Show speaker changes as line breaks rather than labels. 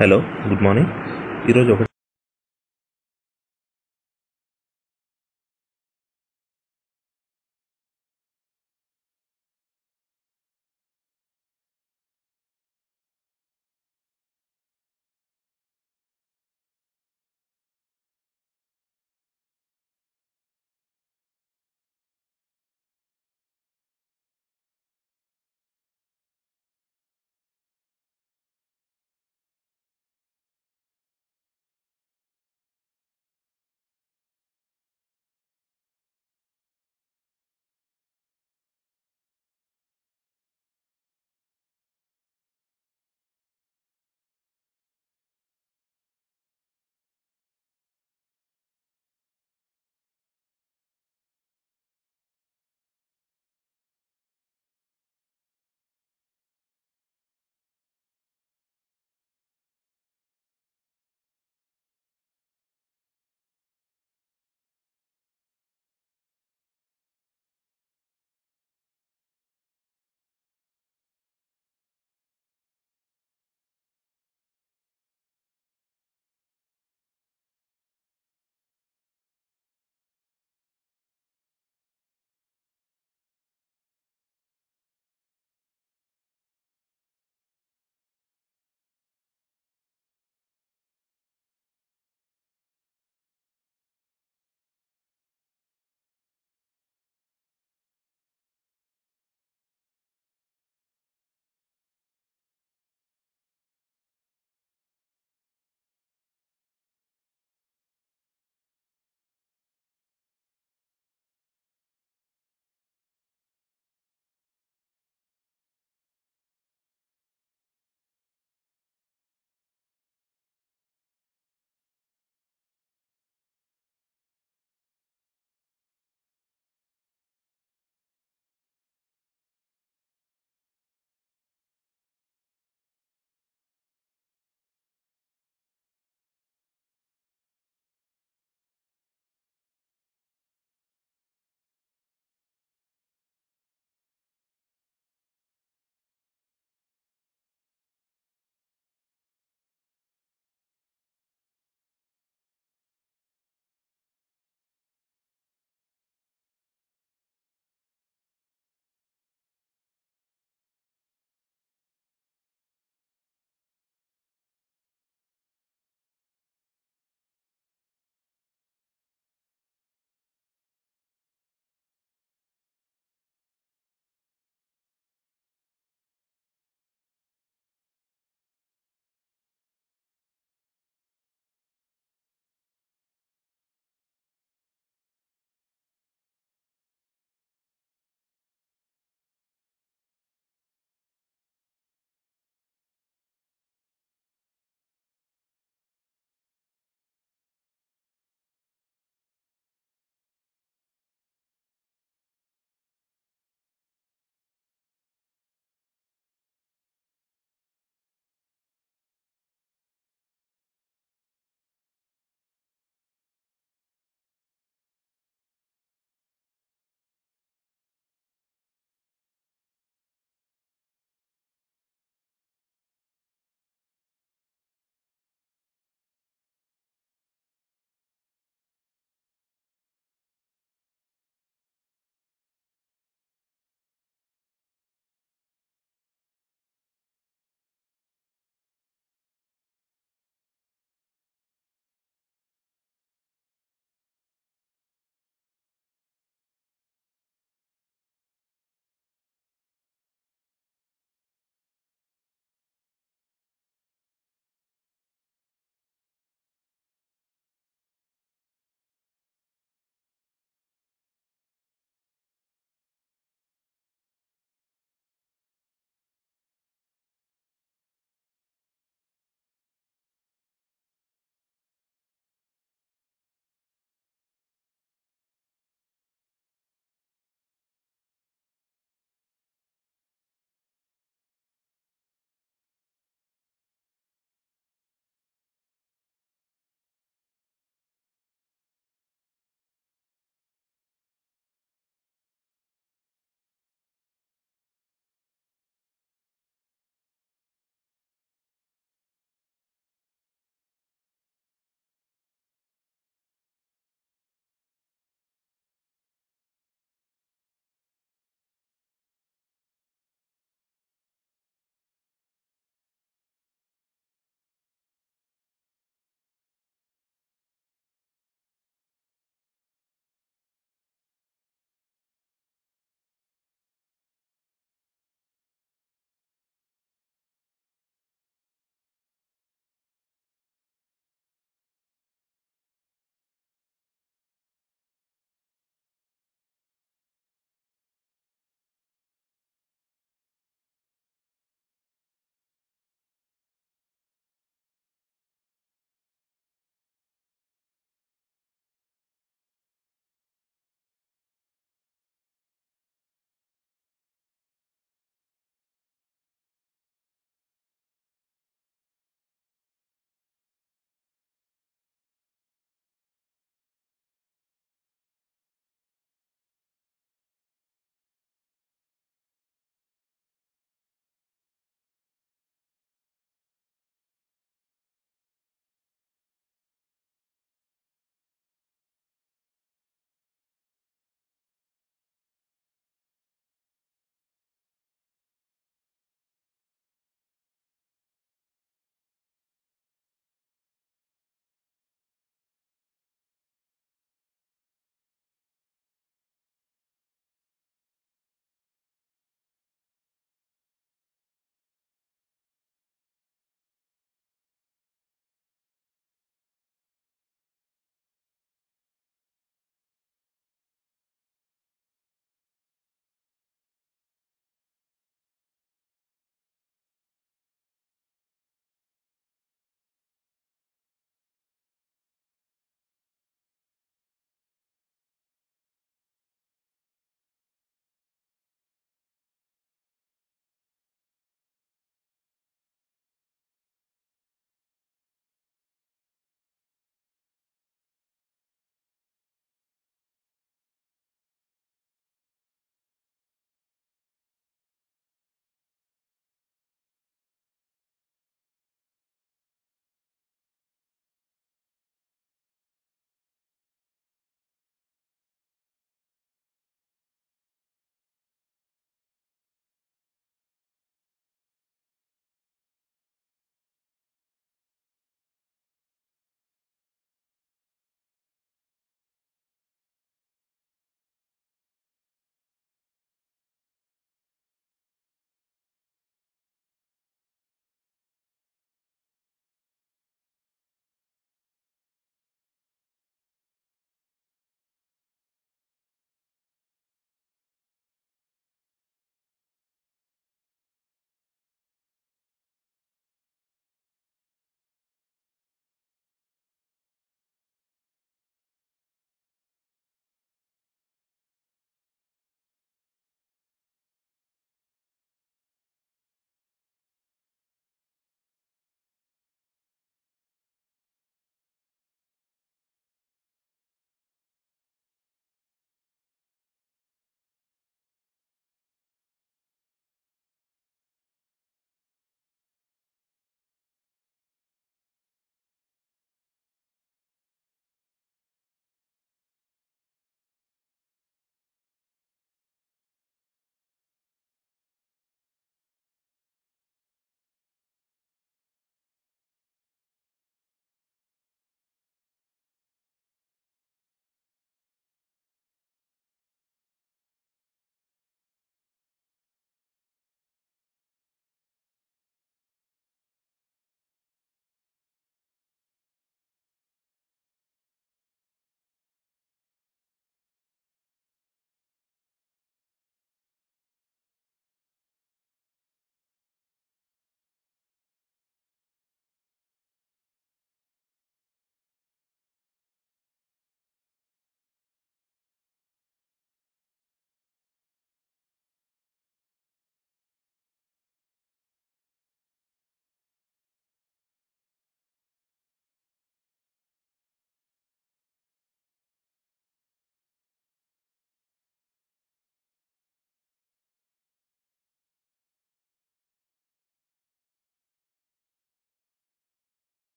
hello good morning ఈరోజు ఒకటో